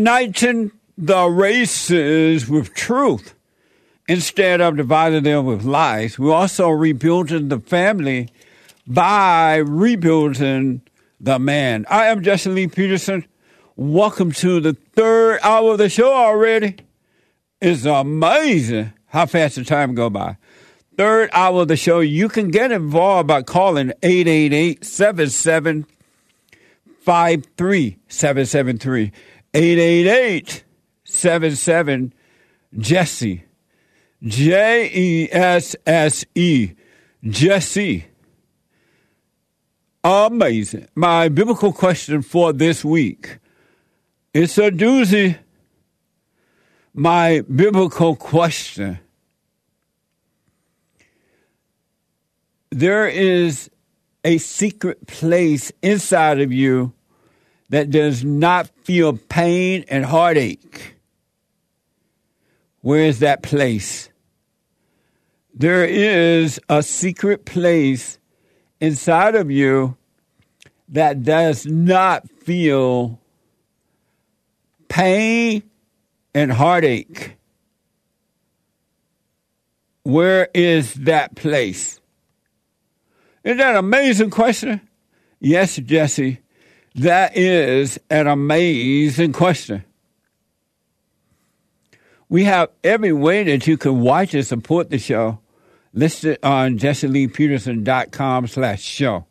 uniting the races with truth instead of dividing them with lies. We're also rebuilding the family by rebuilding the man. I am Jesse Lee Peterson. Welcome to the third hour of the show already. It's amazing how fast the time go by. Third hour of the show. You can get involved by calling 888 77 53773 888 77 Jesse J E S S E Jesse Amazing. My biblical question for this week. It's a doozy. My biblical question. There is a secret place inside of you that does not feel pain and heartache. Where is that place? There is a secret place inside of you that does not feel pain and heartache. Where is that place? Isn't that an amazing question? Yes, Jesse, that is an amazing question. We have every way that you can watch and support the show listed on jesseleepeterson.com slash show.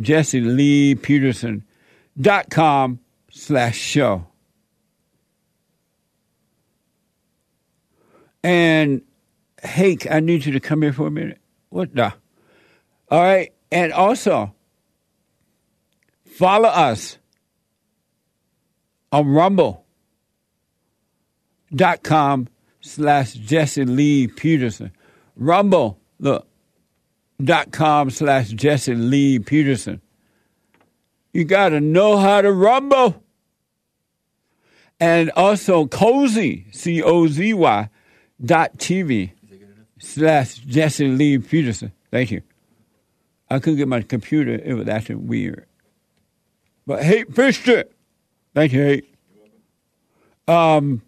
jesseleepeterson.com slash show. And Hake, I need you to come here for a minute. What the? All right. And also, follow us on rumble.com slash Jesse Lee Peterson. Rumble, look, dot com slash Jesse Lee Peterson. You got to know how to rumble. And also cozy, C O Z Y dot TV slash Jesse Lee Peterson. Thank you. I couldn't get my computer, it was acting weird. But Hate fished it. Thank you, Hate. Um,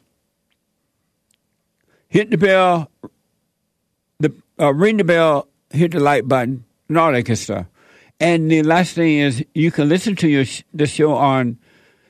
hit the bell, the uh, ring the bell, hit the like button, and all that good stuff. And the last thing is you can listen to your the show on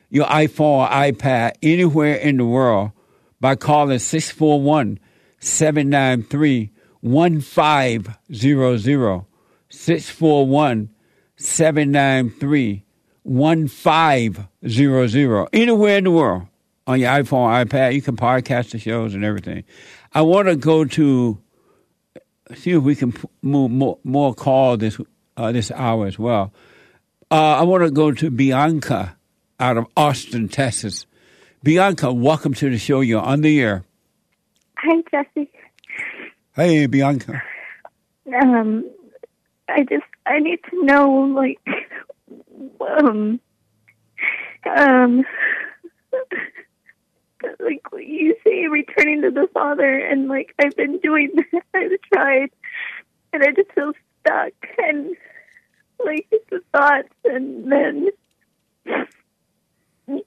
your iPhone or iPad anywhere in the world by calling 641 793 1500. 641 793 1500. Anywhere in the world on your iPhone, iPad, you can podcast the shows and everything. I want to go to see if we can move more, more call this uh, this hour as well. Uh, I want to go to Bianca out of Austin, Texas. Bianca, welcome to the show. You're on the air. Hi, Jesse. Hey, Bianca. Um, I just I need to know, like, um, um, like you say, returning to the Father, and like I've been doing that. I've tried, and I just feel stuck, and like the thoughts, and then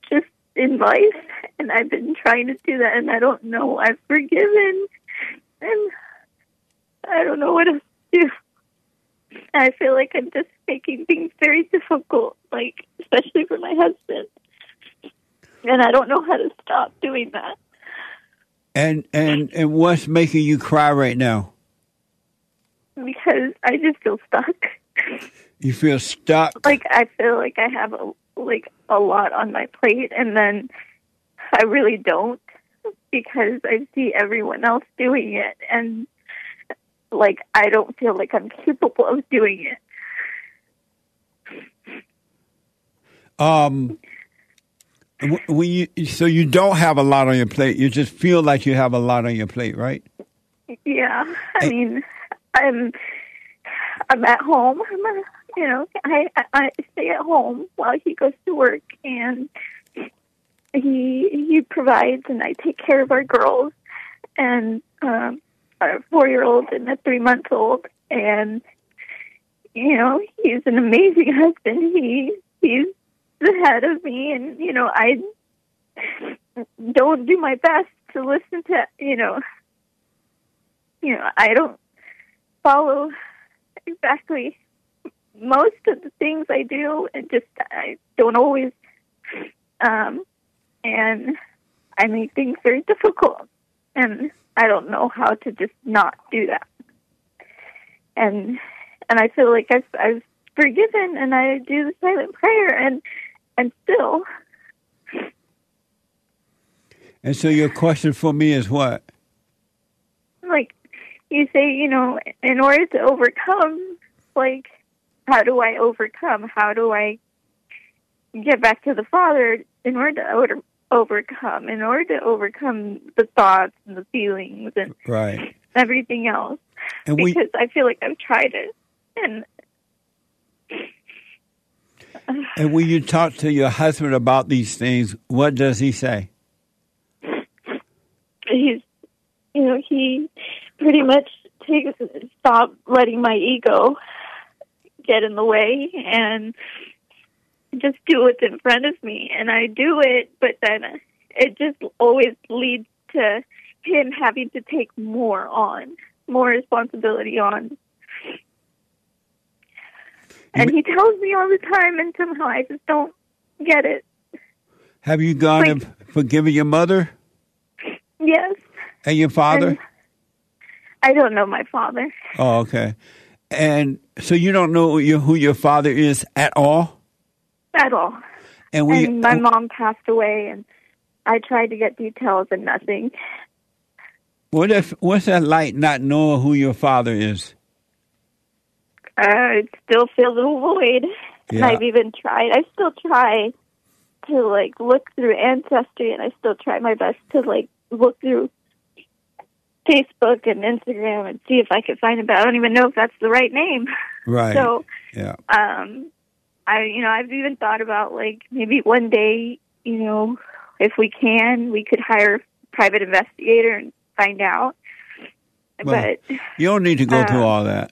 just in life, and I've been trying to do that, and I don't know. I've forgiven, and I don't know what to do. I feel like I'm just making things very difficult, like especially for my husband. And I don't know how to stop doing that. And and and what's making you cry right now? because I just feel stuck. You feel stuck. Like I feel like I have a like a lot on my plate, and then I really don't because I see everyone else doing it, and like I don't feel like I'm capable of doing it. Um, when you so you don't have a lot on your plate. You just feel like you have a lot on your plate, right? Yeah, I mean, I'm I'm at home. I'm you know, I I I stay at home while he goes to work, and he he provides, and I take care of our girls, and um, our four year old and a three month old, and you know, he's an amazing husband. He he's the head of me, and you know, I don't do my best to listen to you know you know, I don't follow exactly most of the things I do, and just I don't always, um, and I make things very difficult, and I don't know how to just not do that, and and I feel like I've I've forgiven, and I do the silent prayer, and and still, And so your question for me is what? like you say, you know, in order to overcome, like, how do I overcome? How do I get back to the Father in order to overcome? In order to overcome the thoughts and the feelings and Right. everything else, And we because I feel like I've tried it, and and when you talk to your husband about these things, what does he say? he's, you know, he pretty much takes stop letting my ego get in the way and just do what's in front of me and I do it but then it just always leads to him having to take more on more responsibility on and he tells me all the time and somehow I just don't get it Have you gone Like- and forgiven your mother yes and your father? And I don't know my father oh, okay. And so you don't know who your father is at all. At all And we and my mom passed away and I tried to get details and nothing. what if what's that like not knowing who your father is? Uh, it still feels a void. And Yeah. I've even tried. I still try to like look through ancestry, and I still try my best to like look through Facebook and Instagram and see if I could find it. But I don't even know if that's the right name. Right. So, yeah. um, I you know I've even thought about like maybe one day you know if we can we could hire a private investigator and find out. Well, but You don't need to go through Uh, all that.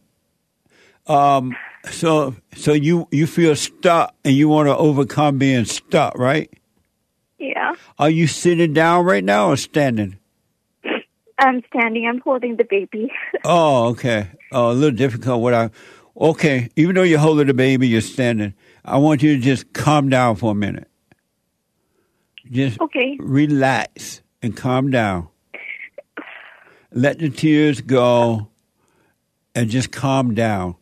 Um. So so you you feel stuck and you want to overcome being stuck, right? yeah. Are you sitting down right now or standing? I'm standing. I'm holding the baby. Oh, okay. Oh, a little difficult. What I okay. Even though you're holding the baby, you're standing. I want you to just calm down for a minute. Just okay. relax and calm down. Let the tears go and just calm down.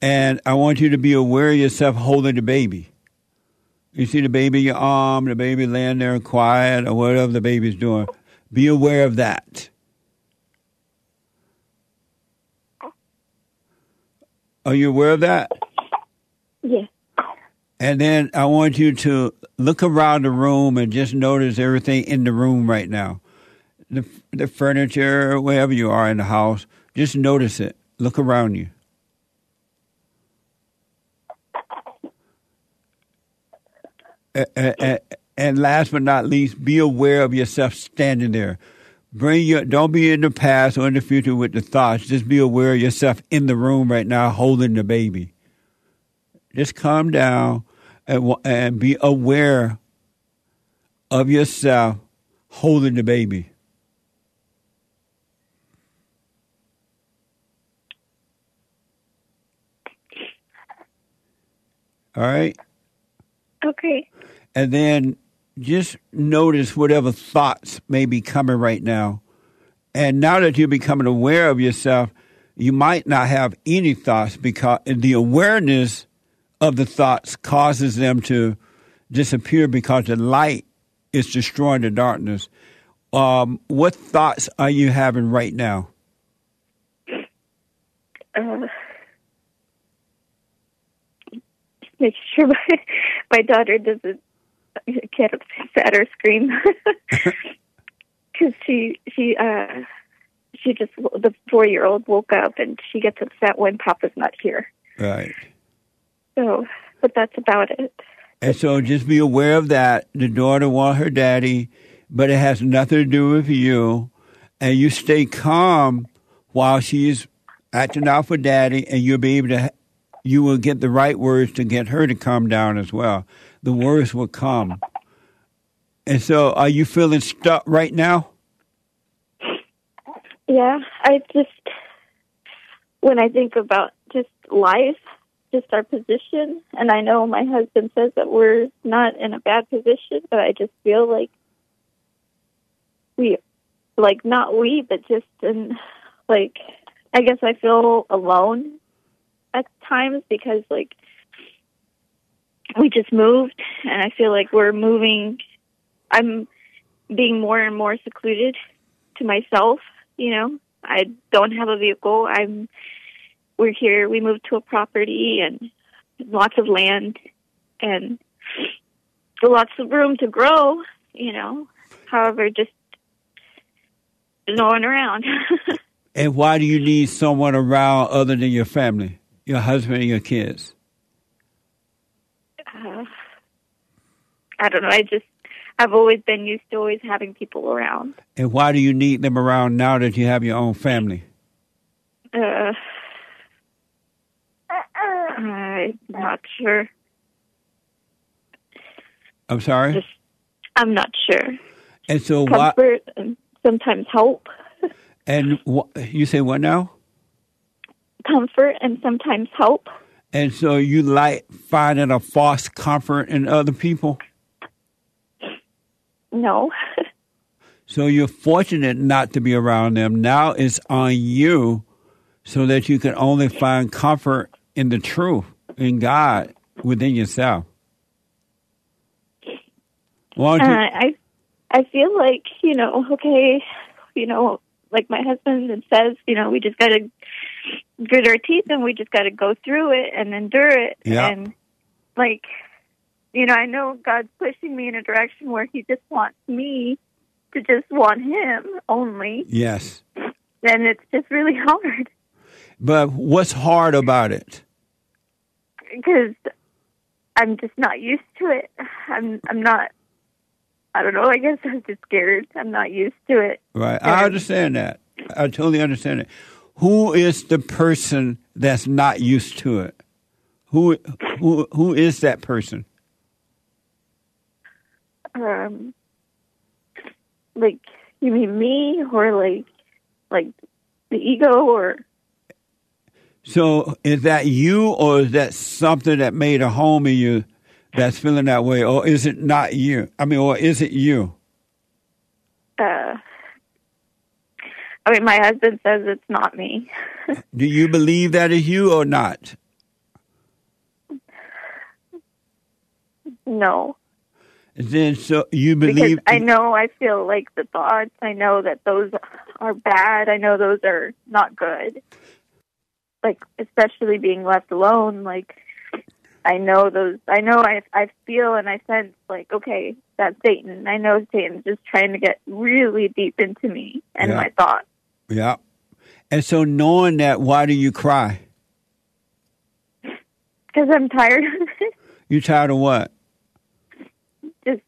And I want you to be aware of yourself holding the baby. You see the baby in your arm, the baby laying there quiet, or whatever the baby's doing. Be aware of that. Are you aware of that? And then I want you to look around the room and just notice everything in the room right now. The, the furniture, wherever you are in the house, just notice it. Look around you. A- a- a- And last but not least, be aware of yourself standing there. Bring your don't be in the past or in the future with the thoughts. Just be aware of yourself in the room right now holding the baby just calm down and, and be aware of yourself holding the baby. All right? Okay. And then just notice whatever thoughts may be coming right now. And now that you're becoming aware of yourself, you might not have any thoughts because the awareness of the thoughts causes them to disappear because the light is destroying the darkness. Um, what thoughts are you having right now? Uh, make sure my, my daughter doesn't get upset or scream because she she uh she just the four year old woke up and she gets upset when Papa's not here. Right. So, but that's about it. And so just be aware of that. The daughter wants her daddy, but it has nothing to do with you. And you stay calm while she's acting out for daddy, and you'll be able to, you will get the right words to get her to calm down as well. The words will come. And so are you feeling stuck right now? Yeah, I just when I think about just life, just our position, and I know my husband says that we're not in a bad position, but I just feel like we, like not we, but just in like I guess I feel alone at times because like we just moved, and I feel like we're moving. I'm being more and more secluded to myself you know i don't have a vehicle i'm we're here we moved to a property and lots of land and lots of room to grow you know however just no one around and why do you need someone around other than your family your husband and your kids uh, i don't know i just I've always been used to always having people around. And why do you need them around now that you have your own family? Uh, I'm not sure. I'm sorry. Just, I'm not sure. And so, comfort why, and sometimes hope. And wh- you say what now? Comfort and sometimes hope. And so, you like finding a false comfort in other people? No. so you're fortunate not to be around them. Now it's on you so that you can only find comfort in the truth, in God, within yourself. Well, uh, I, I feel like you know, okay, you know, like my husband says, you know, we just got to grit our teeth and we just got to go through it and endure it. Yeah. And like you know, I know God's pushing me in a direction where He just wants me to just want Him only. Yes. And it's just really hard. But what's hard about it? Because I'm just not used to it. I'm I'm not. I don't know. I guess I'm just scared. I'm not used to it. Right. And I understand that. I totally understand it. Who is the person that's not used to it? Who who who is that person? um like you mean me or like like the ego or so is that you or is that something that made a home in you that's feeling that way or is it not you i mean or is it you uh i mean my husband says it's not me do you believe that is you or not no then so you believe? Because I know I feel like the thoughts. I know that those are bad. I know those are not good. Like especially being left alone. Like I know those. I know I I feel and I sense like okay, that's Satan. I know Satan's just trying to get really deep into me and yeah. my thoughts. Yeah. And so knowing that, why do you cry? Because I'm tired of it. You tired of what? Just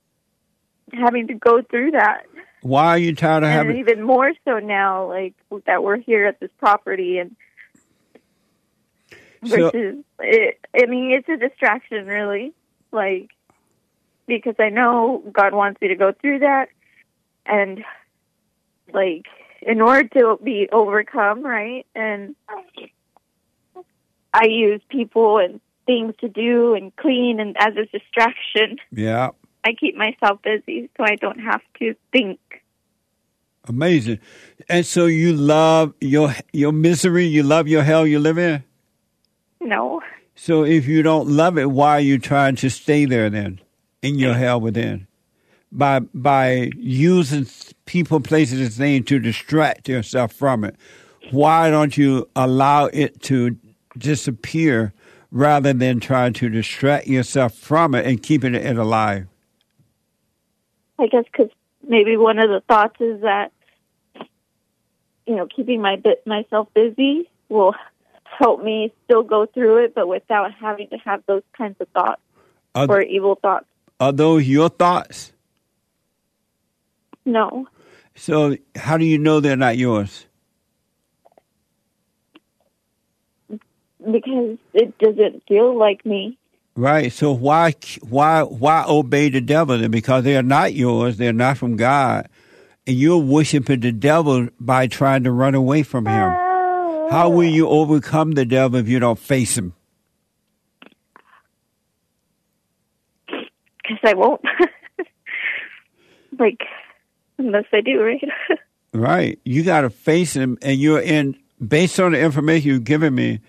having to go through that. Why are you tired of and having? even more so now, like that we're here at this property and versus so, it. I mean, it's a distraction, really. Like because I know God wants me to go through that, and like in order to be overcome, right? And I use people and things to do and clean and as a distraction. Yeah. I keep myself busy so I don't have to think. Amazing. And so you love your your misery, you love your hell you live in? No. So if you don't love it, why are you trying to stay there then in your hell within? By by using people, places, and things to distract yourself from it. Why don't you allow it to disappear rather than trying to distract yourself from it and keeping it alive? I guess because maybe one of the thoughts is that you know keeping my bit myself busy will help me still go through it, but without having to have those kinds of thoughts Are, or evil thoughts. are those your thoughts? No, So how do you know they're not yours? because it doesn't feel like me. Right. So why why why obey the devil then? Because they are not yours. They're not from God, and you're worshiping the devil by trying to run away from him. Uh, How will you overcome the devil if you don't face him? Because I won't. like, unless I do, right? Right. You got to face him, and you're in. Based on the information you've given me,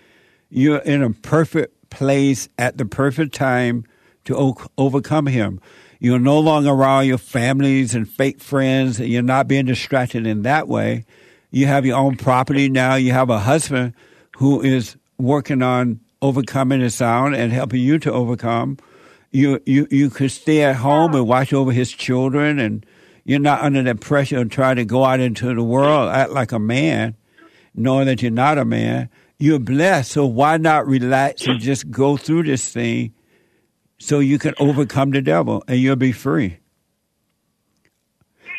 you're in a perfect place at the perfect time to o- overcome him. You're no longer around your families and fake friends, and you're not being distracted in that way. You have your own property now. You have a husband who is working on overcoming the sound and helping you to overcome. You you you could stay at home and watch over his children, and you're not under that pressure of trying to go out into the world act like a man, knowing that you're not a man. You're blessed, so why not relax and just go through this thing so you can overcome the devil and you'll be free.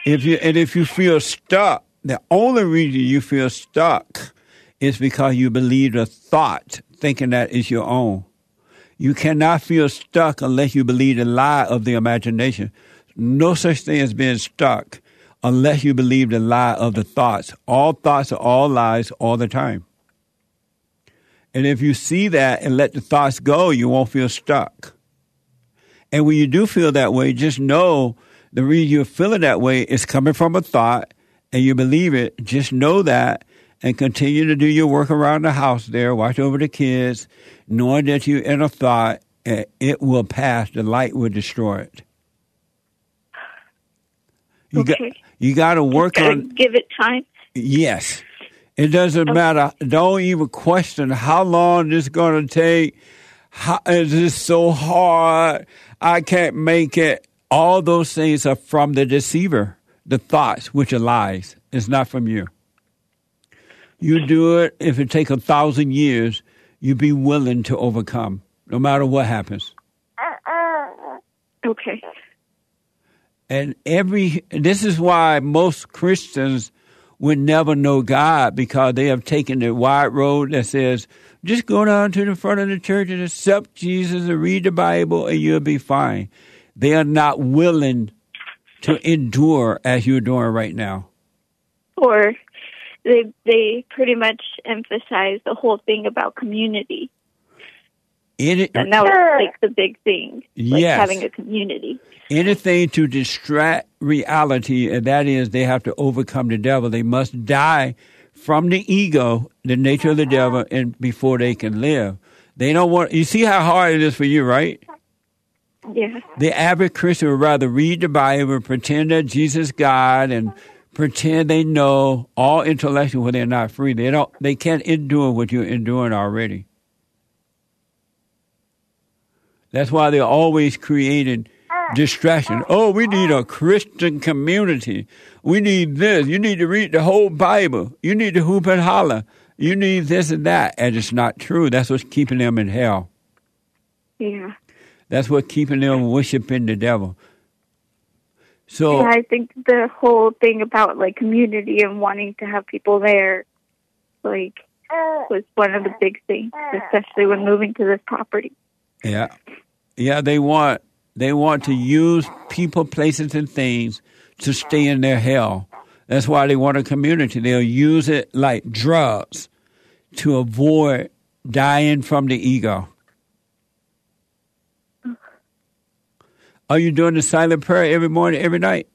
If you and if you feel stuck, the only reason you feel stuck is because you believe a thought thinking that is your own. You cannot feel stuck unless you believe the lie of the imagination. No such thing as being stuck unless you believe the lie of the thoughts. All thoughts are all lies all the time. And if you see that and let the thoughts go, you won't feel stuck. And when you do feel that way, just know the reason you're feeling that way is coming from a thought and you believe it. Just know that and continue to do your work around the house there. Watch over the kids, knowing that you're in a thought, and it will pass. The light will destroy it. You got Okay. you got to work on give it time. Yes. It doesn't matter. Don't even question how long this is going to take. How, is this so hard? I can't make it. All those things are from the deceiver, the thoughts, which are lies. It's not from you. You do it. If it take a thousand years, you be willing to overcome, no matter what happens. Okay. And every this is why most Christians would never know God because they have taken the wide road that says just go down to the front of the church and accept Jesus and read the Bible and you'll be fine. They are not willing to endure as you're doing right now. Or they they pretty much emphasize the whole thing about community, Any, and that was like the big thing, like Yes. having a community. anything to distract reality, and that is they have to overcome the devil. They must die from the ego, the nature of the devil, and before they can live. They don't want. You see how hard it is for you, right? Yeah. The average Christian would rather read the Bible, and pretend that Jesus is God, and pretend they know all intellectual when they're not free. They don't. They can't endure what you're enduring already. That's why they're always creating distraction. Oh, we need a Christian community. We need this. You need to read the whole Bible. You need to hoop and holler. You need this and that. And it's not true. That's what's keeping them in hell. Yeah. That's what keeping them worshiping the devil. So Yeah, I think the whole thing about like community and wanting to have people there, like, was one of the big things, especially when moving to this property. Yeah, yeah. They want they want to use people, places, and things to stay in their hell. That's why they want a community. They'll use it like drugs to avoid dying from the ego. Are you doing the silent prayer every morning, every night?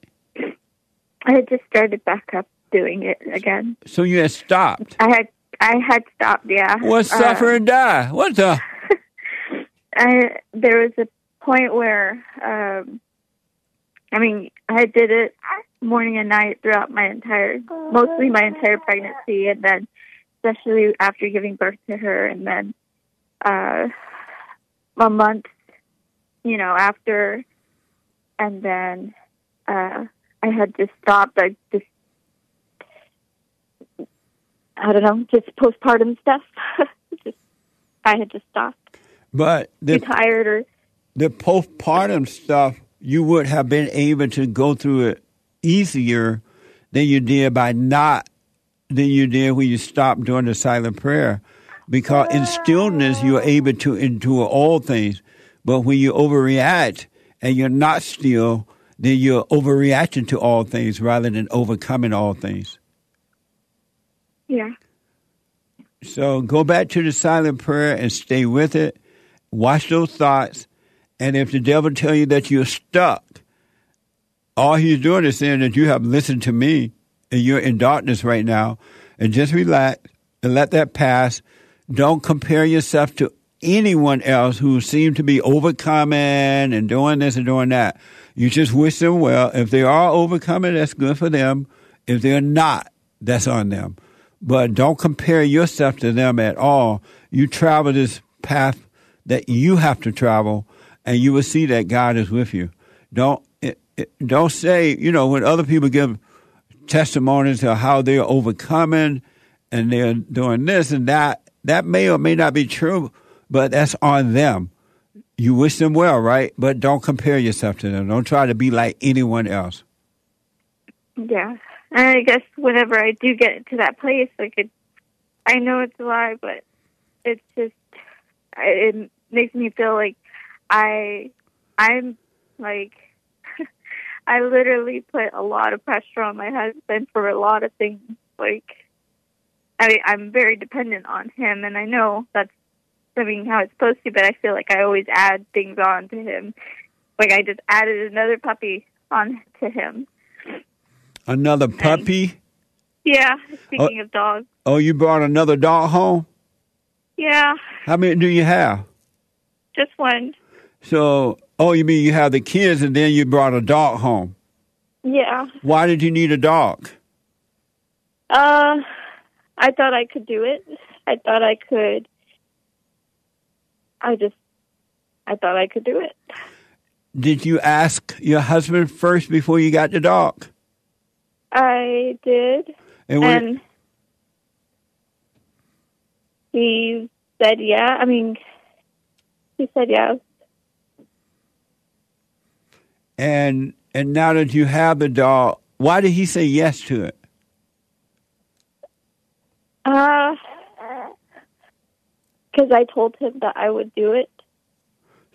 I had just started back up doing it again. So you had stopped. I had I had stopped. Yeah. What Uh, suffer and die? What the? I there was a point where um I mean I did it morning and night throughout my entire mostly my entire pregnancy and then especially after giving birth to her and then uh a month you know after and then uh I had just stopped I just I don't know just postpartum stuff just I had just stopped But the tired or the postpartum stuff, you would have been able to go through it easier than you did by not than you did when you stopped doing the silent prayer. Because in stillness, you're able to endure all things. But when you overreact and you're not still, then you're overreacting to all things rather than overcoming all things. yeah So go back to the silent prayer and stay with it. Watch those thoughts. And if the devil tell you that you're stuck, all he's doing is saying that you have listened to me and you're in darkness right now. And just relax and let that pass. Don't compare yourself to anyone else who seem to be overcoming and doing this and doing that. You just wish them well. If they are overcoming, that's good for them. If they're not, that's on them. But don't compare yourself to them at all. You travel this path that you have to travel, and you will see that God is with you. Don't don't say you know when other people give testimonies of how they're overcoming and they're doing this and that. That may or may not be true, but that's on them. You wish them well, right? But don't compare yourself to them. Don't try to be like anyone else. Yeah. And I guess whenever I do get to that place, like it, I know it's a lie, but it's just, it makes me feel like I, I'm like, I literally put a lot of pressure on my husband for a lot of things. Like, I, I'm very dependent on him, and I know that's I mean how it's supposed to, but I feel like I always add things on to him. Like I just added another puppy on to him. Another puppy? Yeah, speaking of dogs. Oh, you brought another dog home? Yeah, How many do you have? just one. So, oh, you mean you have the kids and then you brought a dog home? Yeah. Why did you need a dog? Uh, I thought I could do it. I thought I could. I just, I thought I could do it. Did you ask your husband first before you got the dog? I did, And, when, and he said, "Yeah." I mean, he said, yes. and and now that you have the dog, why did he say yes to it? Uh, because I told him that I would do it.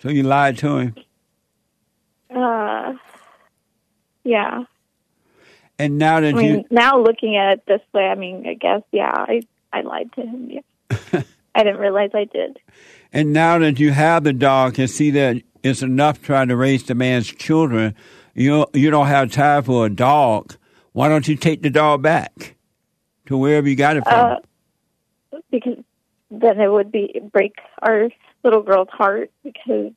So you lied to him. Uh, yeah. And now I mean, you now looking at it this way, I mean, I guess, yeah, I I lied to him. Yeah, I didn't realize I did. and now that you have the dog and see that it's enough trying to raise the man's children, you you don't have time for a dog. Why don't you take the dog back to wherever you got it from? Uh, because then it would be break our little girl's heart because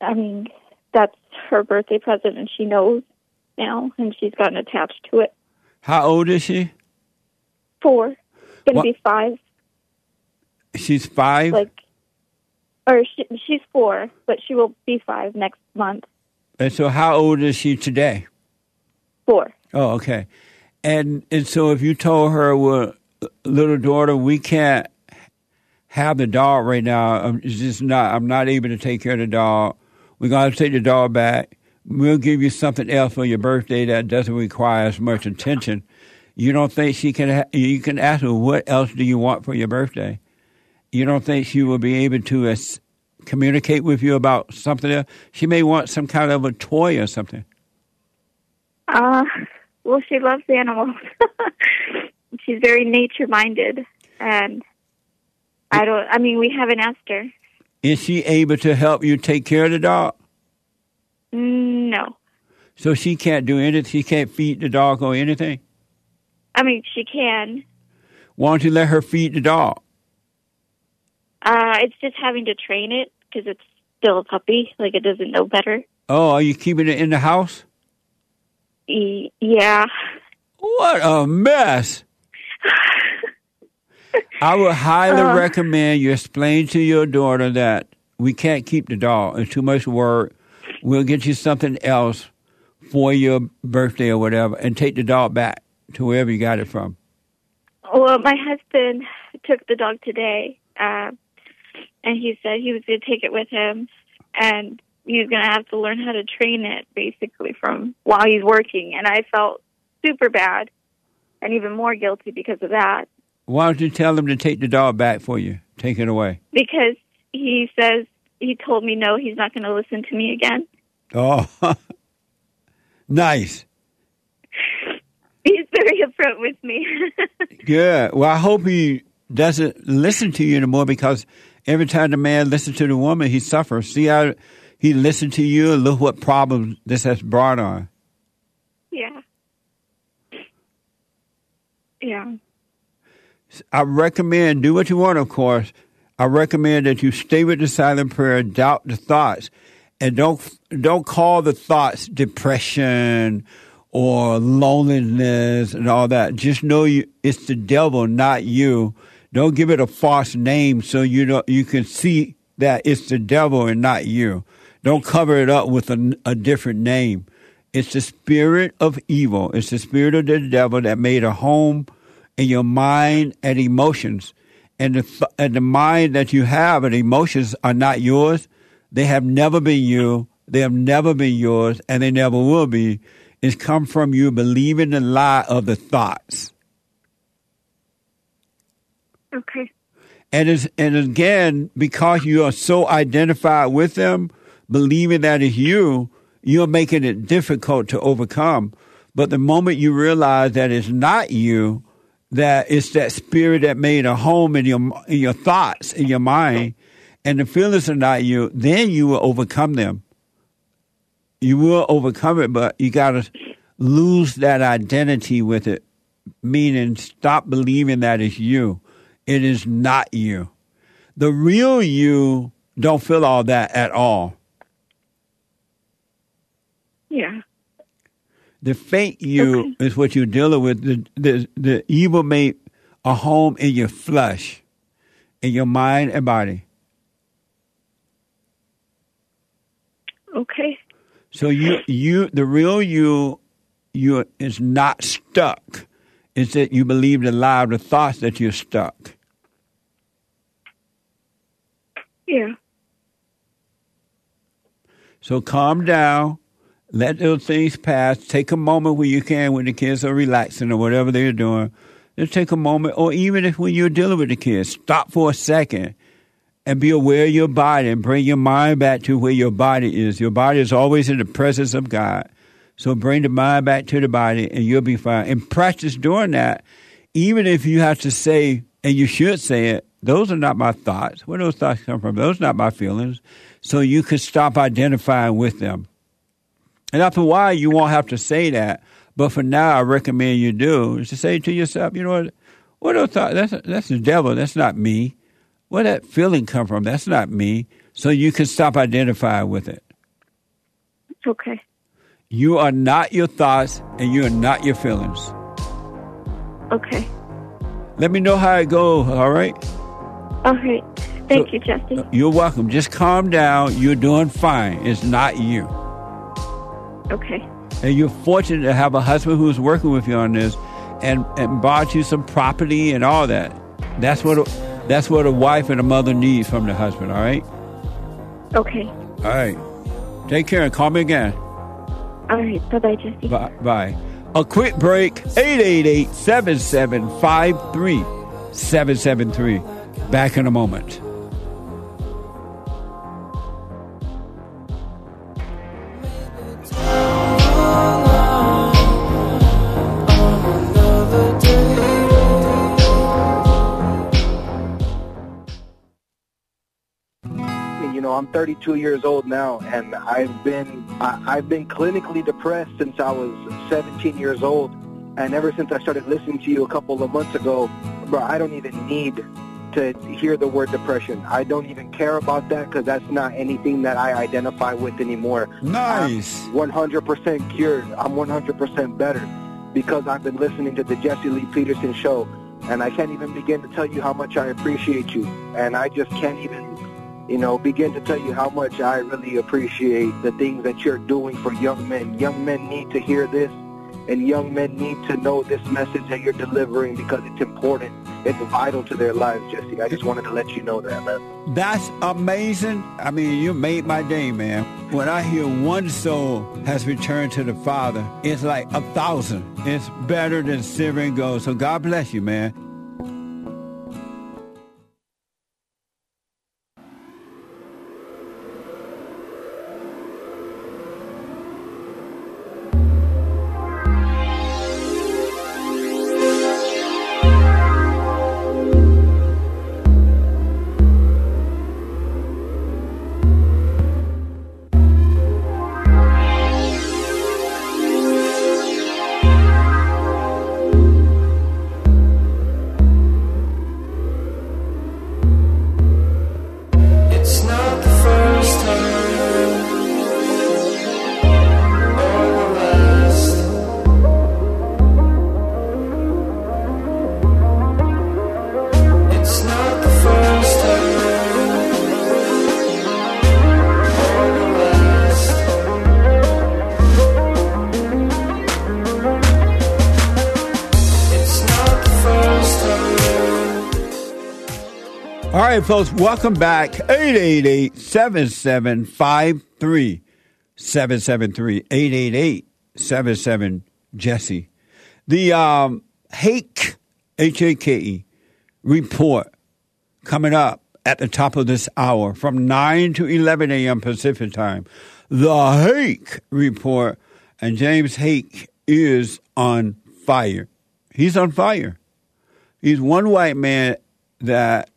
I mean that's her birthday present and she knows now and she's gotten attached to it. How old is she? Four, gonna What- be five. She's five. Like, or she, she's four, but she will be five next month. and so, how old is she today? Four. Oh, okay. And and so, if you told her, "Well, little daughter, we can't have the dog right now. I'm just not. I'm not able to take care of the dog. We're gonna take the dog back. We'll give you something else for your birthday that doesn't require as much attention." You don't think she can? Ha- you can ask her, "What else do you want for your birthday?" You don't think she will be able to as, communicate with you about something else? She may want some kind of a toy or something. Uh, well, she loves animals. she's very nature minded, and I don't. I mean, we haven't asked her. Is she able to help you take care of the dog? No, So she can't do anything. She can't feed the dog or anything. I mean she can. Why don't you let her feed the dog? Uh, it's just having to train it because it's still a puppy. Like it doesn't know better. Oh, are you keeping it in the house? E- yeah. What a mess. I would highly Uh. recommend you explain to your daughter that we can't keep the dog. It's too much work. We'll get you something else for your birthday or whatever and take the dog back to wherever you got it from. Well, my husband took the dog today, uh, and he said he was going to take it with him, and he was going to have to learn how to train it basically from while he's working. And I felt super bad and even more guilty because of that, Why don't you tell them to take the dog back for you? Take it away. because he says he told me no, he's not going to listen to me again. Oh, nice. He's very upfront with me. Good. Well, I hope he doesn't listen to you anymore because every time the man listens to the woman, he suffers. See how he listened to you and look what problems this has brought on. yeah. Yeah. I recommend do what you want, of course. I recommend that you stay with the silent prayer, doubt the thoughts, and don't don't call the thoughts depression or loneliness and all that. Just know you it's the devil, not you. Don't give it a false name so you don't you can see that it's the devil and not you. Don't cover it up with a, a different name. It's the spirit of evil. It's the spirit of the devil that made a home in your mind and emotions. And the, and the mind that you have and emotions are not yours. They have never been you. They have never been yours, and they never will be. It's come from you believing the lie of the thoughts. Okay. And it's, and again, because you are so identified with them, believing that it's you, you're making it difficult to overcome. But the moment you realize that it's not you, that it's that spirit that made a home in your in your thoughts, in your mind, and the feelings are not you, then you will overcome them. You will overcome it, but you got to lose that identity with it, meaning stop believing that it's you. It is not you. The real you don't feel all that at all. Yeah. The fake you Okay. is what you're dealing with. The, the the evil made a home in your flesh, in your mind and body. Okay. So you you the real you you is not stuck. It's that you believe the lie of the thoughts that you're stuck. Yeah. So calm down. Let those things pass. Take a moment when you can when the kids are relaxing or whatever they're doing. Just take a moment, or even if when you're dealing with the kids, stop for a second and be aware of your body and bring your mind back to where your body is. Your body is always in the presence of God. So bring the mind back to the body and you'll be fine. And practice doing that, even if you have to say, and you should say it, those are not my thoughts. Where those thoughts come from? Those are not my feelings. So you can stop identifying with them. And after a while, you won't have to say that. But for now, I recommend you do is to say to yourself, you know what? What those thoughts? That's that's the devil. That's not me. Where that feeling come from? That's not me. So you can stop identifying with it. Okay. You are not your thoughts, and you are not your feelings. Okay. Let me know how it goes. All right. All right. Thank So- you, Jesse. You're welcome. Just calm down. You're doing fine. It's not you. Okay. And you're fortunate to have a husband who's working with you on this and, and bought you some property and all that. That's what a, that's what a wife and a mother needs from the husband, all right? Okay. All right. Take care and call me again. All right. Bye bye, Jesse. Bye. Bye. A quick break 888 7753 773. Back in a moment. I'm 32 years old now, and I've been I, I've been clinically depressed since I was 17 years old, and ever since I started listening to you a couple of months ago, bro, I don't even need to hear the word depression. I don't even care about that because that's not anything that I identify with anymore. Nice. I'm 100% cured. I'm 100% better because I've been listening to the Jesse Lee Peterson show. And I can't even begin to tell you how much I appreciate you. And I just can't even, you know, begin to tell you how much I really appreciate the things that you're doing for young men. Young men need to hear this and young men need to know this message that you're delivering because it's important. It's vital to their lives, Jesse. I just wanted to let you know that, man. That's amazing. I mean, you made my day, man. When I hear one soul has returned to the Father, it's like a thousand. It's better than silver and gold. So God bless you, man. Folks, welcome back. 888 7753 773 888 77 Jesse. The um, Hake, H A K E, report coming up at the top of this hour from 9 to 11 a.m. Pacific time. The Hake report. And James Hake is on fire. He's on fire. He's one white man that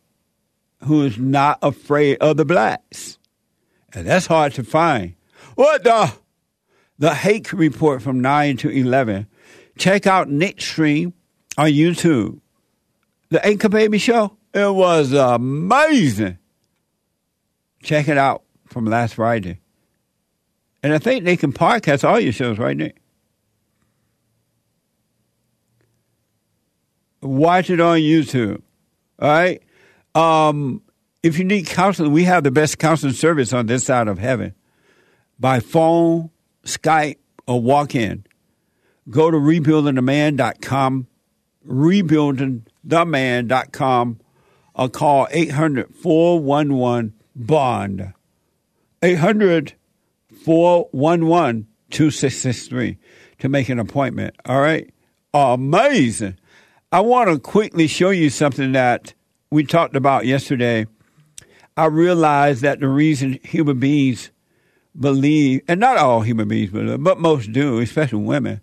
who is not afraid of the blacks. And that's hard to find. What the? The Hake Report from 9 to 11. Check out Nick Stream on YouTube. The Anchor Baby Show. It was amazing. Check it out from last Friday. And I think they can podcast all your shows right there. Watch it on YouTube. All right. Um, if you need counseling, we have the best counseling service on this side of heaven. By phone, Skype, or walk in. Go to rebuildingtheman.com, rebuildingtheman.com, or call 800 411 BOND. 800 411 2663 to make an appointment. All right? Amazing. I want to quickly show you something that we talked about yesterday. I realized that the reason human beings believe, and not all human beings believe, but most do, especially women,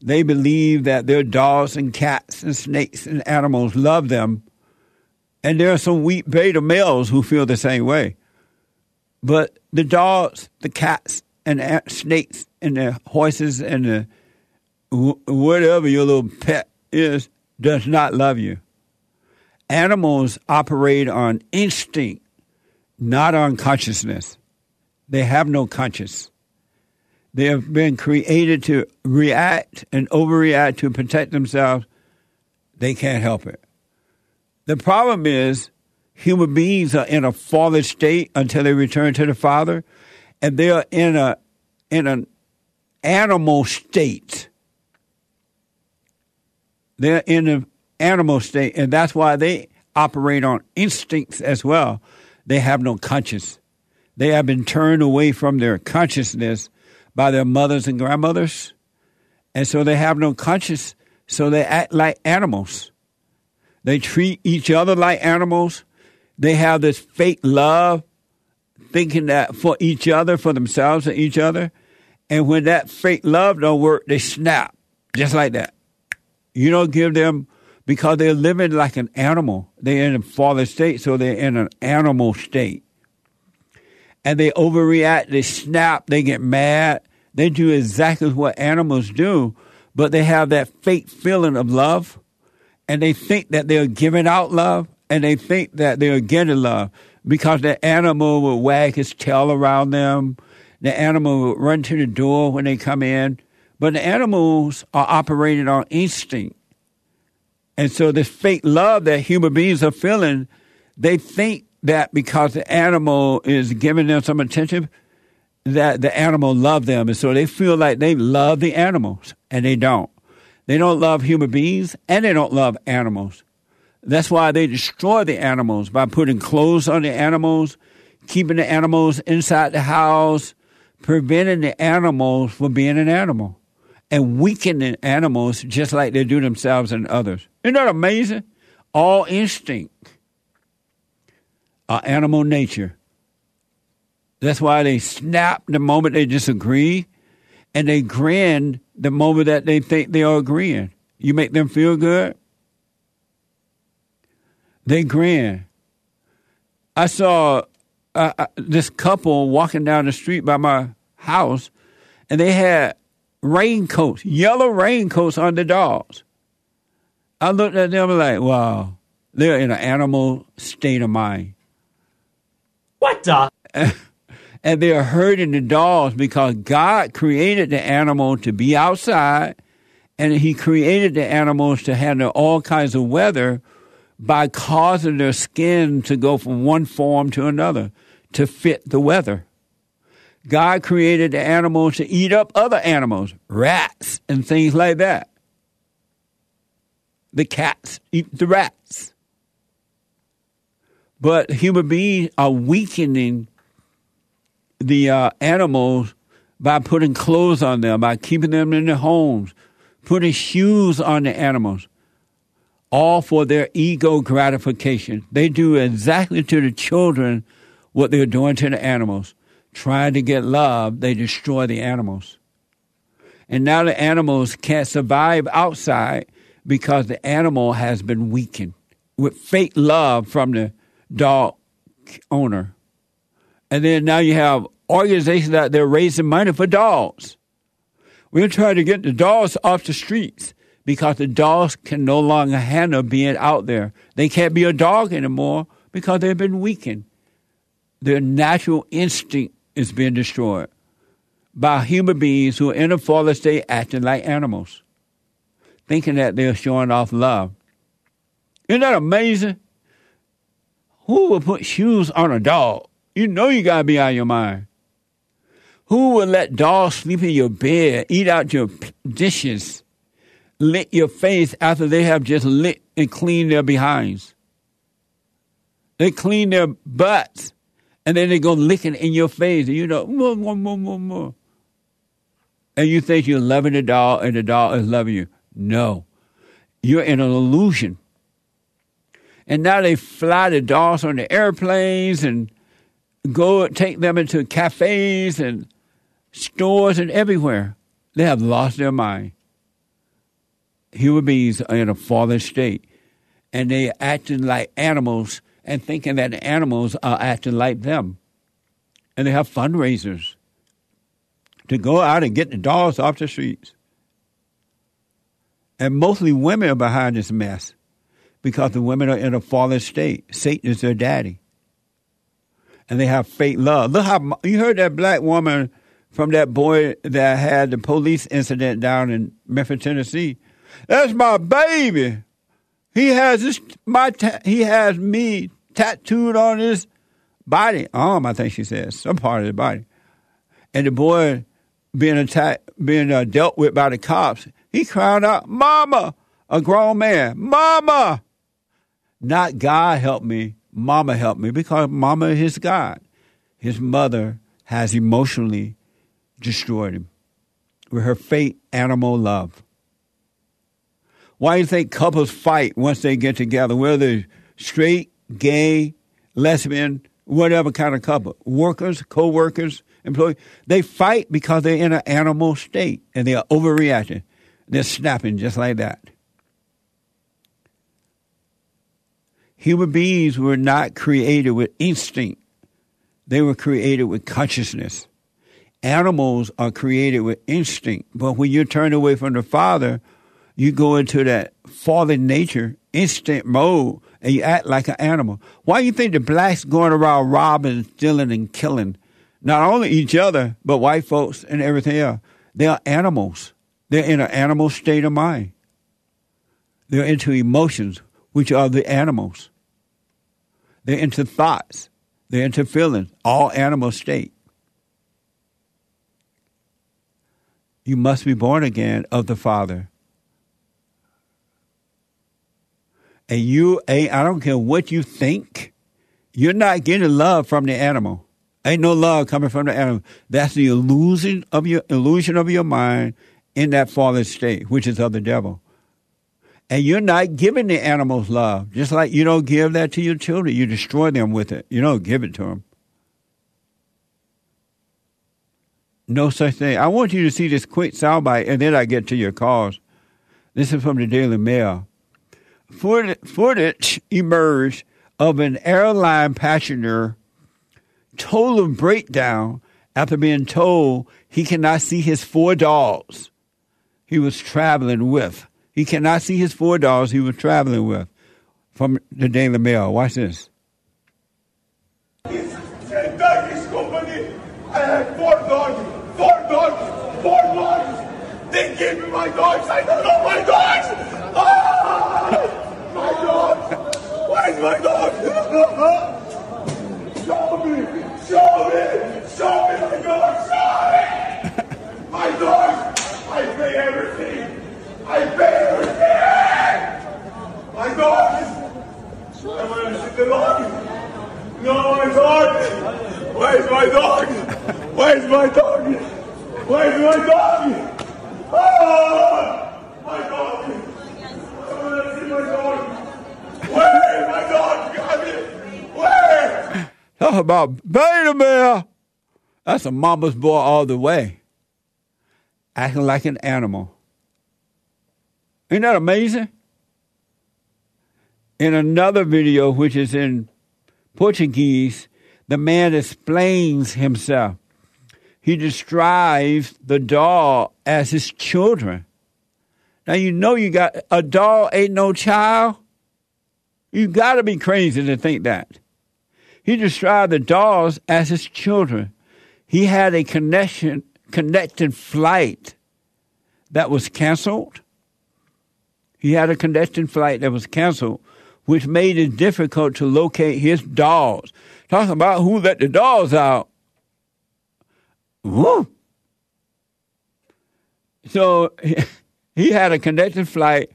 they believe that their dogs and cats and snakes and animals love them. And there are some weak beta males who feel the same way. But the dogs, the cats, and snakes, and the horses, and the whatever your little pet is, does not love you. Animals operate on instinct, not on consciousness. They have no conscience. They have been created to react and overreact to protect themselves. They can't help it. The problem is human beings are in a fallen state until they return to the Father, and they are in a in an animal state. They're in an animal state, and that's why they operate on instincts as well. They have no conscience. They have been turned away from their consciousness by their mothers and grandmothers, and so they have no conscience. So they act like animals. They treat each other like animals. They have this fake love, thinking that for each other, for themselves and each other. And when that fake love don't work, they snap just like that. You don't give them because they're living like an animal. They're in a fallen state, so they're in an animal state. And they overreact, they snap, they get mad. They do exactly what animals do, but they have that fake feeling of love and they think that they're giving out love and they think that they're getting love because the animal will wag his tail around them. The animal will run to the door when they come in. But the animals are operating on instinct. And so this fake love that human beings are feeling, they think that because the animal is giving them some attention, that the animal love them. And so they feel like they love the animals, and they don't. They don't love human beings, and they don't love animals. That's why they destroy the animals by putting clothes on the animals, keeping the animals inside the house, preventing the animals from being an animal and weakening animals just like they do themselves and others. Isn't that amazing? All instinct, uh, animal nature. That's why they snap the moment they disagree, and they grin the moment that they think they are agreeing. You make them feel good, they grin. I saw uh, uh this couple walking down the street by my house, and they had raincoats, yellow raincoats on the dogs. I looked at them like, wow, they're in an animal state of mind. What the? and they are hurting the dogs because God created the animal to be outside and He created the animals to handle all kinds of weather by causing their skin to go from one form to another to fit the weather. God created the animals to eat up other animals, rats and things like that. The cats eat the rats. But human beings are weakening the uh, animals by putting clothes on them, by keeping them in their homes, putting shoes on the animals, all for their ego gratification. They do exactly to the children what they're doing to the animals trying to get love, they destroy the animals. And now the animals can't survive outside because the animal has been weakened with fake love from the dog owner. And then now you have organizations out there raising money for dogs. We're trying to get the dogs off the streets because the dogs can no longer handle being out there. They can't be a dog anymore because they've been weakened. Their natural instinct is being destroyed by human beings who are in a fallen state acting like animals, thinking that they're showing off love. Isn't that amazing? Who would put shoes on a dog? You know you gotta be out of your mind. Who would let dogs sleep in your bed, eat out your dishes, lick your face after they have just licked and cleaned their behinds? They clean their butts and then they go licking in your face, and you know, more, more, more, more, more. And you think you're loving the doll, and the doll is loving you. No, you're in an illusion. And now they fly the dolls on the airplanes and go take them into cafes and stores and everywhere. They have lost their mind. Human beings are in a fallen state, and they're acting like animals and thinking that animals are acting like them. And they have fundraisers to go out and get the dogs off the streets. And mostly women are behind this mess because the women are in a fallen state. Satan is their daddy. And they have fake love. Look how you heard that black woman from that boy that had the police incident down in Memphis, Tennessee. That's my baby. He has this, my ta- he has me tattooed on his body, arm. I think she says some part of his body. And the boy being attacked, being uh, dealt with by the cops, he cried out, "Mama!" A grown man, "Mama!" Not God help me, Mama help me, because Mama is God. His mother has emotionally destroyed him with her fake animal love. Why do you think couples fight once they get together, whether they're straight, gay, lesbian, whatever kind of couple, workers, co workers, employees? They fight because they're in an animal state and they are overreacting. They're snapping just like that. Human beings were not created with instinct, they were created with consciousness. Animals are created with instinct, but when you turn away from the Father, you go into that fallen nature, instant mode, and you act like an animal. Why do you think the blacks going around robbing, stealing, and killing not only each other, but white folks and everything else? They are animals. They're in an animal state of mind. They're into emotions, which are the animals. They're into thoughts. They're into feelings, all animal state. You must be born again of the Father. And you ain't, I don't care what you think, you're not getting love from the animal. Ain't no love coming from the animal. That's the illusion of your illusion of your mind in that fallen state, which is of the devil. And you're not giving the animals love, just like you don't give that to your children. You destroy them with it. You don't give it to them. No such thing. I want you to see this quick soundbite, and then I get to your calls. This is from the Daily Mail. Footage emerged of an airline passenger total breakdown after being told he cannot see his four dogs he was traveling with. He cannot see his four dogs he was traveling with. From the Daily Mail. Watch this. A Turkish company. I have four dogs. Four dogs. Four dogs. They gave me my dogs. I don't know my dogs. Ah! My dogs. My dogs? Show me! Show me! Show me my dogs! Show me! My dogs! I pay everything! I pay everything! My dogs! I want to see the dog! No, my dog! Where's my dog? Where's my dog? Where's my dog? Ah! My dog! I want to see my dog! Where is my dog? Where? Talk about beta Bear. That's a mama's boy all the way. Acting like an animal. Ain't that amazing? In another video, which is in Portuguese, the man explains himself. He describes the doll as his children. Now you know you got a doll ain't no child. You got to be crazy to think that. He described the dolls as his children. He had a connection, connected flight that was canceled. He had a connecting flight that was canceled, which made it difficult to locate his dolls. Talk about who let the dolls out. Woo! So he had a connecting flight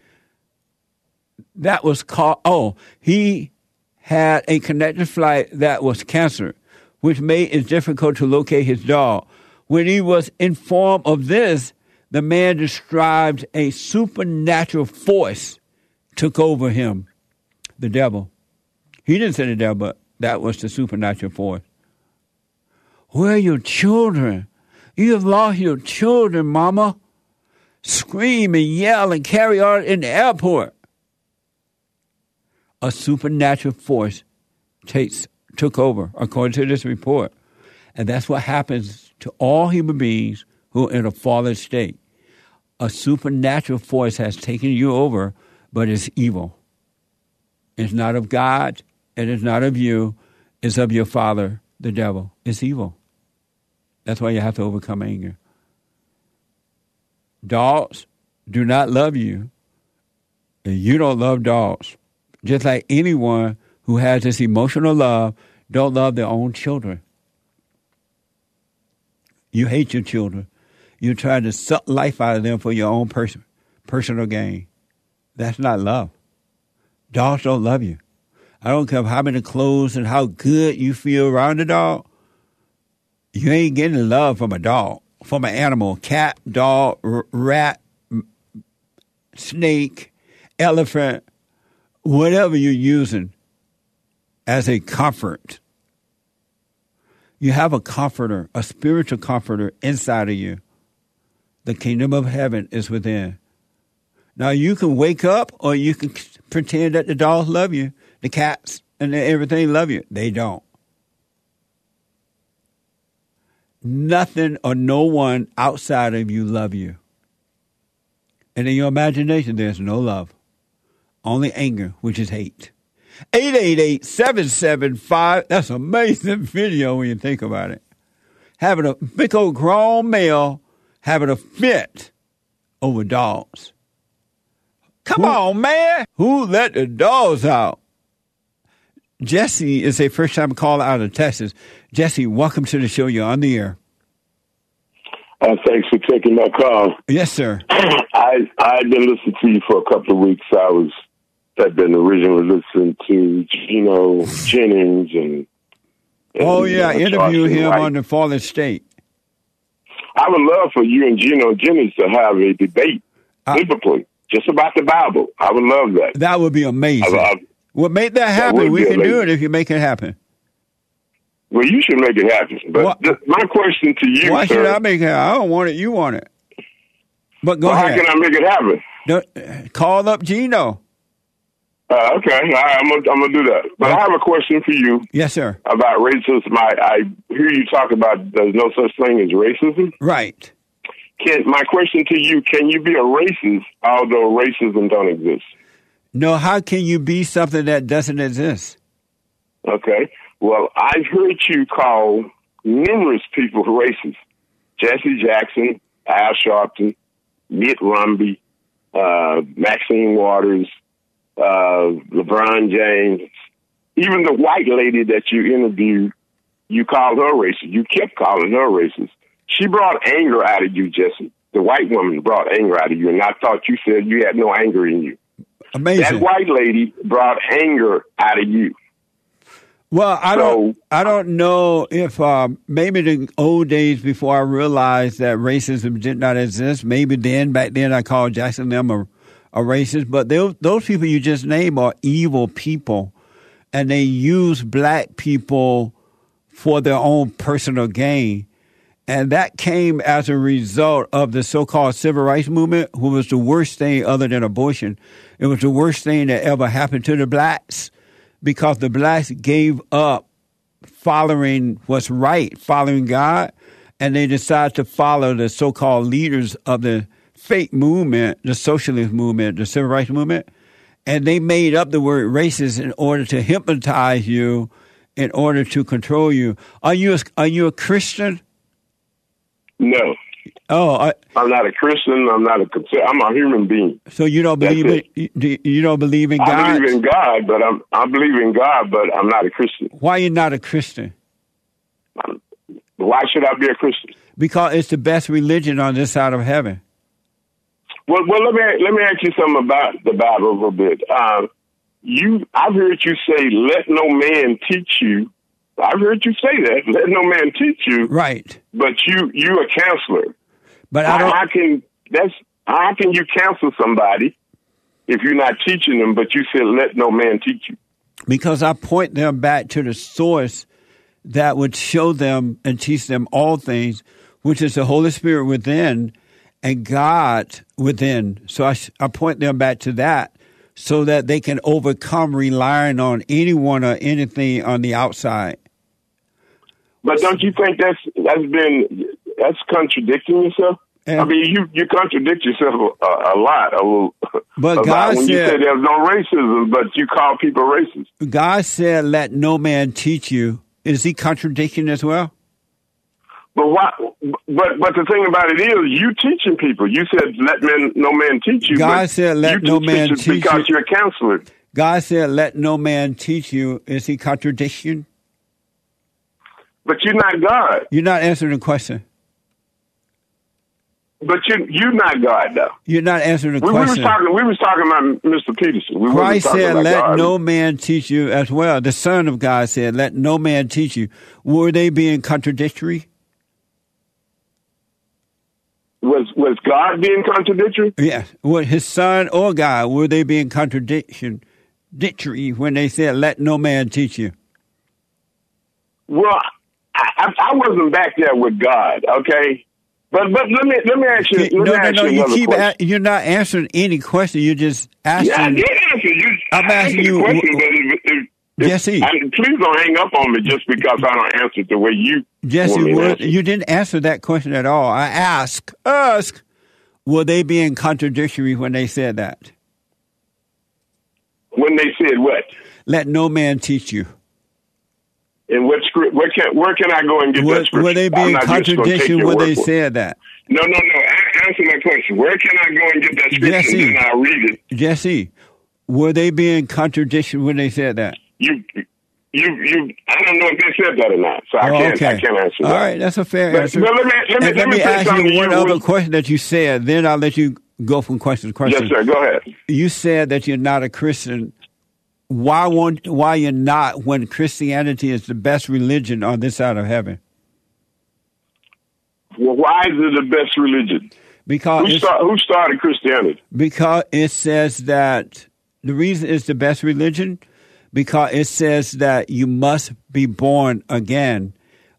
that was called, oh, he had a connected flight that was canceled, which made it difficult to locate his dog. When he was informed of this, the man described a supernatural force took over him, the devil. He didn't say the devil, but that was the supernatural force. Where are your children? You have lost your children, Mama. Scream and yell and carry on in the airport a supernatural force takes took over, according to this report. And that's what happens to all human beings who are in a fallen state. A supernatural force has taken you over, but it's evil. It's not of God, and it's not of you, it's of your father, the devil. It's evil. That's why you have to overcome anger. Dogs do not love you, and you don't love dogs just like anyone who has this emotional love don't love their own children. You hate your children. You try to suck life out of them for your own person, personal gain. That's not love. Dogs don't love you. I don't care how many clothes and how good you feel around a dog. You ain't getting love from a dog, from an animal, cat, dog, rat, snake, elephant, whatever you're using as a comfort. You have a comforter, a spiritual comforter inside of you. The kingdom of heaven is within. Now you can wake up or you can pretend that the dogs love you, the cats and everything love you. They don't. Nothing or no one outside of you love you. And in your imagination, there's no love only anger, which is hate. 888-775. That's an amazing video when you think about it. Having a big old grown male having a fit over dogs. Come on, man. Who let the dogs out? Jesse is a first time caller out of Texas. Jesse, welcome to the show. You're on the air. Uh, thanks for taking my call. Yes, sir. I I've been listening to you for a couple of weeks. I was I've been originally listening to Gino Jennings and. and Oh, yeah. I uh, interviewed Charleston him White. on the Fallen State. I would love for you and Gino Jennings to have a debate Uh, biblically, just about the Bible. I would love that. That would be amazing. I- I- well, make that happen. We be can do it if you make it happen. well, you should make it happen. But th- my question to you, Why sir, should I make it? I don't want it. You want it. But go well, how can I make it happen? Don't- call up Gino. Uh, okay, right, I'm gonna I'm gonna do that. But I have a question for you Yes, sir. about racism. I, I hear you talk about there's no such thing as racism. Right. Can my question to you: Can you be a racist although racism don't exist? No, how can you be something that doesn't exist? Okay. Well, I've heard you call numerous people racist: Jesse Jackson, Al Sharpton, Mitt Romney, uh, Maxine Waters, uh, LeBron James, even the white lady that you interviewed. You called her racist. You kept calling her racist. She brought anger out of you, Jesse. The white woman brought anger out of you, and I thought you said you had no anger in you. Amazing. That white lady brought anger out of you. Well, I So- don't. I don't know if um, maybe the old days before I realized that racism did not exist. Maybe then, back then, I called Jackson them a, a racist. But those those people you just named are evil people, and they use black people for their own personal gain. And that came as a result of the so-called civil rights movement, who was the worst thing other than abortion. It was the worst thing that ever happened to the blacks because the blacks gave up following what's right, following God, and they decided to follow the so-called leaders of the fake movement, the socialist movement, the civil rights movement, and they made up the word racist in order to hypnotize you, in order to control you. Are you a, are you a Christian? No, Oh, I, I'm not a Christian. I'm not a. I'm a human being. so you don't believe it. You, you don't believe in God. I believe in God, but I'm. I believe in God, but I'm not a Christian. Why are you not a Christian? Why should I be a Christian? Because it's the best religion on this side of heaven. Well, well, let me let me ask you something about the Bible a little bit. Um, you, I've heard you say, "Let no man teach you." I've heard you say that. Let no man teach you, Right. but you you a counselor. But I don't. how can that's how can you counsel somebody if you're not teaching them? But you said, "Let no man teach you." because I point them back to the source that would show them and teach them all things, which is the Holy Spirit within and God within. So I, I point them back to that so that they can overcome relying on anyone or anything on the outside. But don't you think that's that's been that's contradicting yourself? Yeah. I mean, you you contradict yourself a, a lot. A But about God when you said- say there's no racism, but you call people racist. God said, let no man teach you. Is he contradicting as well? But why? But but the thing about it is, you teaching people. You said let man no man teach you. God said, "Let no man teach because you." you're a counselor. God said, let no man teach you. Is he contradiction? But you're not God. You're not answering the question. But you you're not God though. You're not answering the We, we was talking. We was talking about Mr. Peterson. We Christ said, let God. no man teach you as well. The Son of God said, let no man teach you. Were they being contradictory? Was was God being contradictory? Yes. Were his Son or God, were they being contradiction, contradictory when they said, let no man teach you? Well, I, I, I wasn't back there with God. Okay. But but let me let me ask you let no, me no, ask no. you You keep a, you're not answering any question. You're just asking. yeah, I did answer you. I'm asking you, question, w- Jesse. I, please don't hang up on me just because I don't answer it the way you me to you didn't answer that question at all. I ask, ask, will they be in contradictory when they said that? When they said what? Let no man teach you. And what script? Where can where can I go and get that Were, scripture? were they I'm just gonna take contradiction when they said that? No, no, no. A- answer my question. Where can I go and get that scripture? Jesse. And I'll read it. Jesse, were they being contradiction when they said that? You, you, you. I don't know if they said that or not, so I Oh, can't. okay. I can't answer All that. right, that's a fair But- answer. but let me- let me- and let me ask you one other question that you said. Then I'll let you go from question to question. Yes, sir. Go ahead. You said that you're not a Christian. Why won't? Why you're not? When Christianity is the best religion on this side of heaven? Well, why is it the best religion? Because Who, start, who started Christianity? because it says that the reason it's the best religion because it says that you must be born again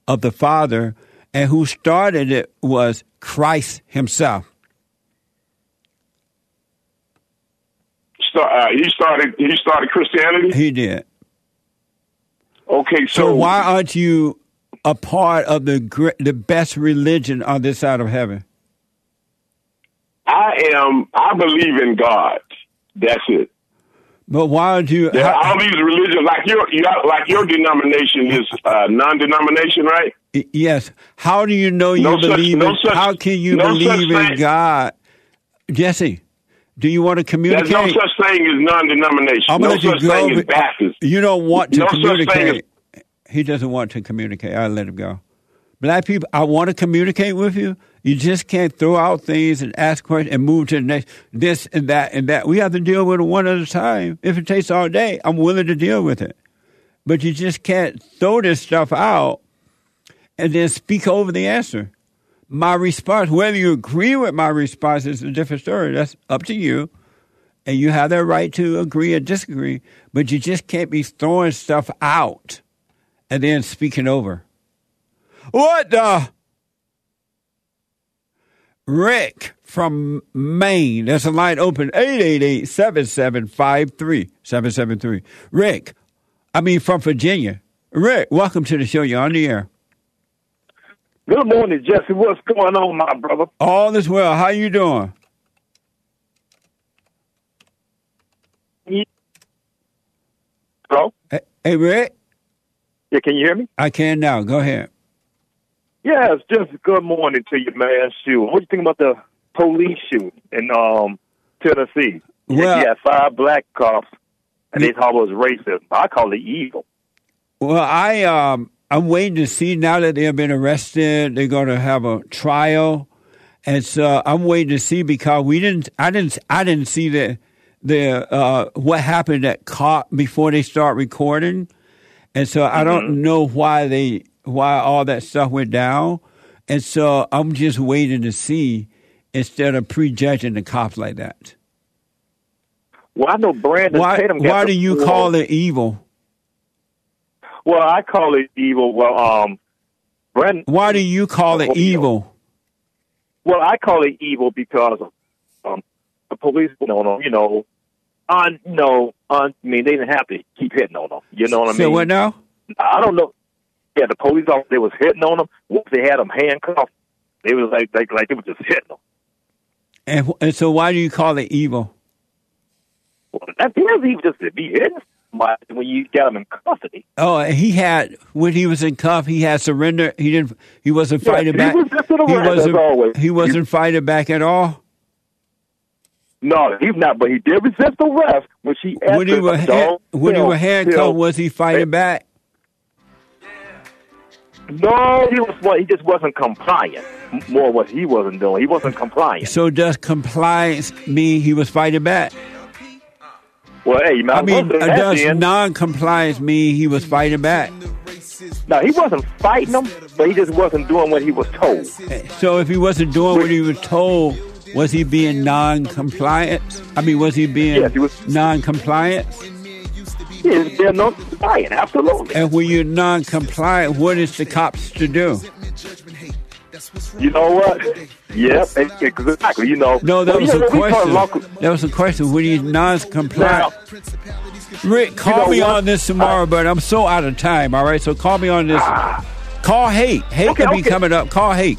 of the Father, and who started it was Christ Himself. Uh, he started. He started Christianity. He did. Okay, so, So why aren't you a part of the the best religion on this side of heaven? I am. I believe in God. That's it. But why aren't you? Yeah, how- all these religions, like your, your like your denomination is uh, non-denomination, right? yes. How do you know you No such- believe? no in, such- how can you no believe in thing. God, Jesse? Do you want to communicate? There's no such thing as non-denomination. I'm no such go. thing as Baptist. You don't want to No such communicate. He doesn't want to communicate. I let him go. Black people, I want to communicate with you. You just can't throw out things and ask questions and move to the next this and that and that. We have to deal with it one at a time. If it takes all day, I'm willing to deal with it. But you just can't throw this stuff out and then speak over the answer. My response, whether you agree with my response, is a different story. That's up to you and you have that right to agree or disagree, but you just can't be throwing stuff out and then speaking over. What the? Rick from Maine. That's a line open 888-7753-773. Rick, I mean from Virginia. Rick, welcome to the show. You're on the air. Good morning, Jesse. What's going on, my brother? All is well. How you doing? Hello? Hey, hey, Rick. Yeah, can you hear me? I can now. Go ahead. Yeah, it's just good morning to you, man. Shoot, what do you think about the police shooting in um Tennessee? Well- had five black cops, and they thought it was racist. I call it evil. Well, I um I'm waiting to see now that they've been arrested. They're going to have a trial, and so I'm waiting to see because we didn't. I didn't. I didn't see the the uh, what happened at caught before they start recording, and so I don't know why they why all that stuff went down, and so I'm just waiting to see instead of prejudging the cops like that. Well, I know Brandon Why Tatum. why do you call it evil? Well, I call it evil. Well, um, Brandon. Why do you call it evil? Well, I call it evil because um, the police, you know, you know, on, you know, on. I mean, they didn't have to keep hitting on them. You know what I So mean? what now? I don't know. Yeah, the police officer they was hitting on them. Once they had them handcuffed, they was like like like they was just hitting them. And, and so why do you call it evil? Well, that is even just to be hitting somebody when you got them in custody. Oh, and he had when he was in cuff, he had surrender. He didn't. He wasn't Yeah, fighting he back. resisted arrest, as wasn't. always. He wasn't fighting back at all. No, he's not. But he did resist arrest when she asked When he him, was "Don't when he was handcuffed, was he fighting back? No, he was. Well, he just wasn't compliant. More what he wasn't doing. He wasn't compliant. So does compliance mean he was fighting back? Well, hey, I mean, uh, does non-compliance mean he was fighting back? No, he wasn't fighting them, but he just wasn't doing what he was told. So if he wasn't doing what he was told, was he being non-compliant? I mean, was he being Yes, he was- non-compliant? Is being non-compliant, absolutely. And when you're non-compliant, what is the cops to do? You know what? Yep, exactly. You know. No, that Well, was you know, a question. local- That was a question. When he's non-compliant, Now, Rick, call know me what? on this tomorrow, uh, but I'm so out of time. All right, so call me on this. Ah. Call Hake. Hake Okay, will be okay. coming up. Call Hake.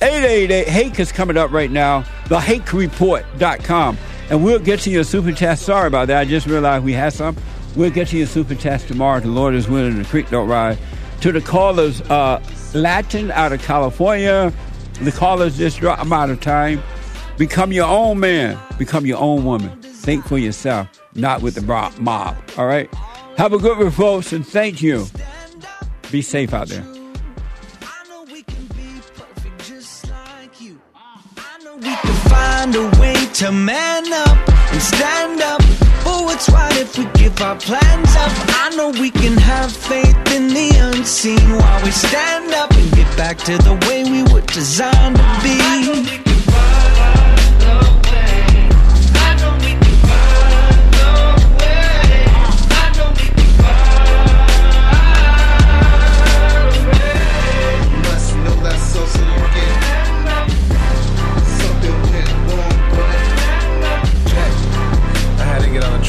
888 Hake is coming up right now. The HakeReport.com. And we'll get to your super test. Sorry about that. I just realized we had some. We'll get to your super test tomorrow. The Lord is willing. The creek don't rise. To the callers, uh, Latin out of California. The callers just drop I'm out of time. Become your own man. Become your own woman. Think for yourself, not with the mob. All right. Have a good one, folks, and thank you. Be safe out there. Find a way to man up and stand up for what's right if we give our plans up. I know we can have faith in the unseen while we stand up and get back to the way we were designed to be.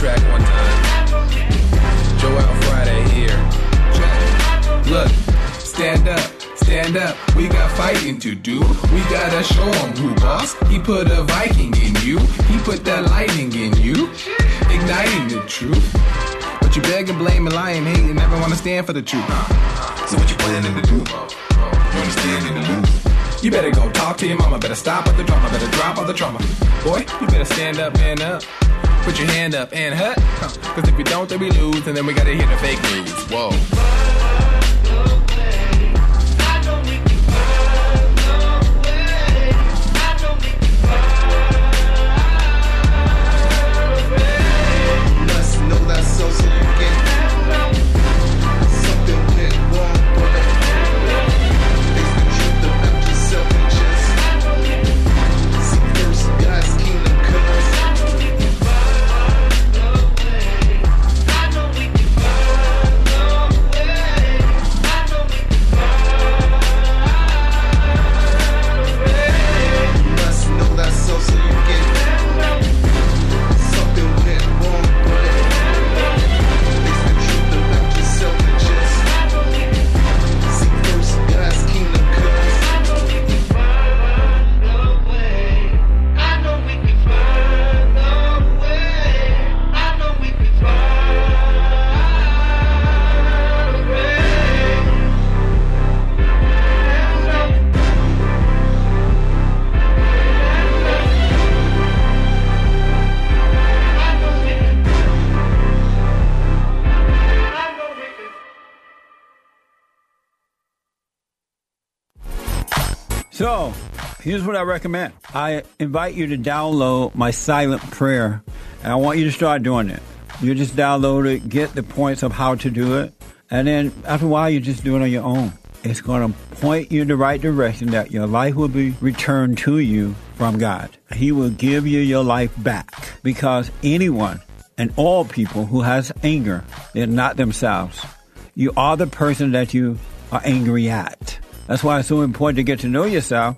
Track one time. Joel Friday here. Look, stand up, stand up. We got fighting to do. We gotta show 'em who boss. He put a Viking in you. He put that lightning in you. Igniting the truth. But you beg and blame and lie and hate and never wanna stand for the truth. So what you planning to do? You understand in the lose. You better go talk to your mama. Better stop all the drama. Better drop all the trauma. Boy, you better stand up, man up. Put your hand up and hut. Cause if we don't, then we lose. And then we gotta hear the fake news. Whoa. Here's what I recommend. I invite you to download my silent prayer, and I want you to start doing it. You just download it, get the points of how to do it, and then after a while, you just do it on your own. It's going to point you in the right direction that your life will be returned to you from God. He will give you your life back because anyone and all people who has anger, they're not themselves. You are the person that you are angry at. That's why it's so important to get to know yourself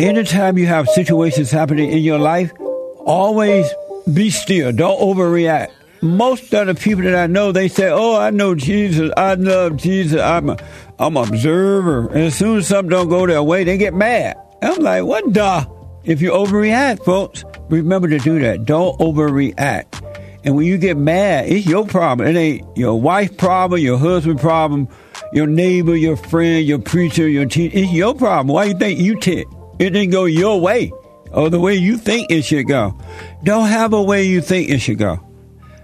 Anytime you have situations happening in your life, always be still. Don't overreact. Most of the people that I know, they say, "Oh, I know Jesus. I love Jesus. I'm a, I'm an observer." And as soon as something don't go their way, they get mad. I'm like, "What the?" If you overreact, folks, remember to do that. Don't overreact. And when you get mad, it's your problem. It ain't your wife problem, your husband problem, your neighbor, your friend, your preacher, your teacher. It's your problem. Why you think you tick? It didn't go your way or the way you think it should go. Don't have a way you think it should go.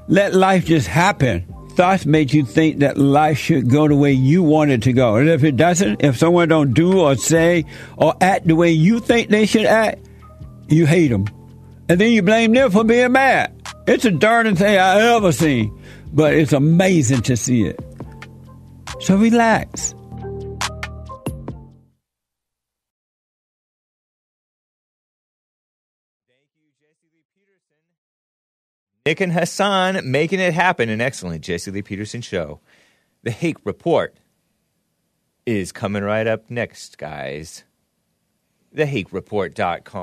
Let life just happen. Thoughts make you think that life should go the way you want it to go. And if it doesn't, if someone don't do or say or act the way you think they should act, you hate them. And then you blame them for being mad. It's the darndest thing I ever seen. But it's amazing to see it. So relax. Nick and Hassan making it happen. An excellent Jesse Lee Peterson show. The Hake Report is coming right up next, guys. TheHakeReport.com.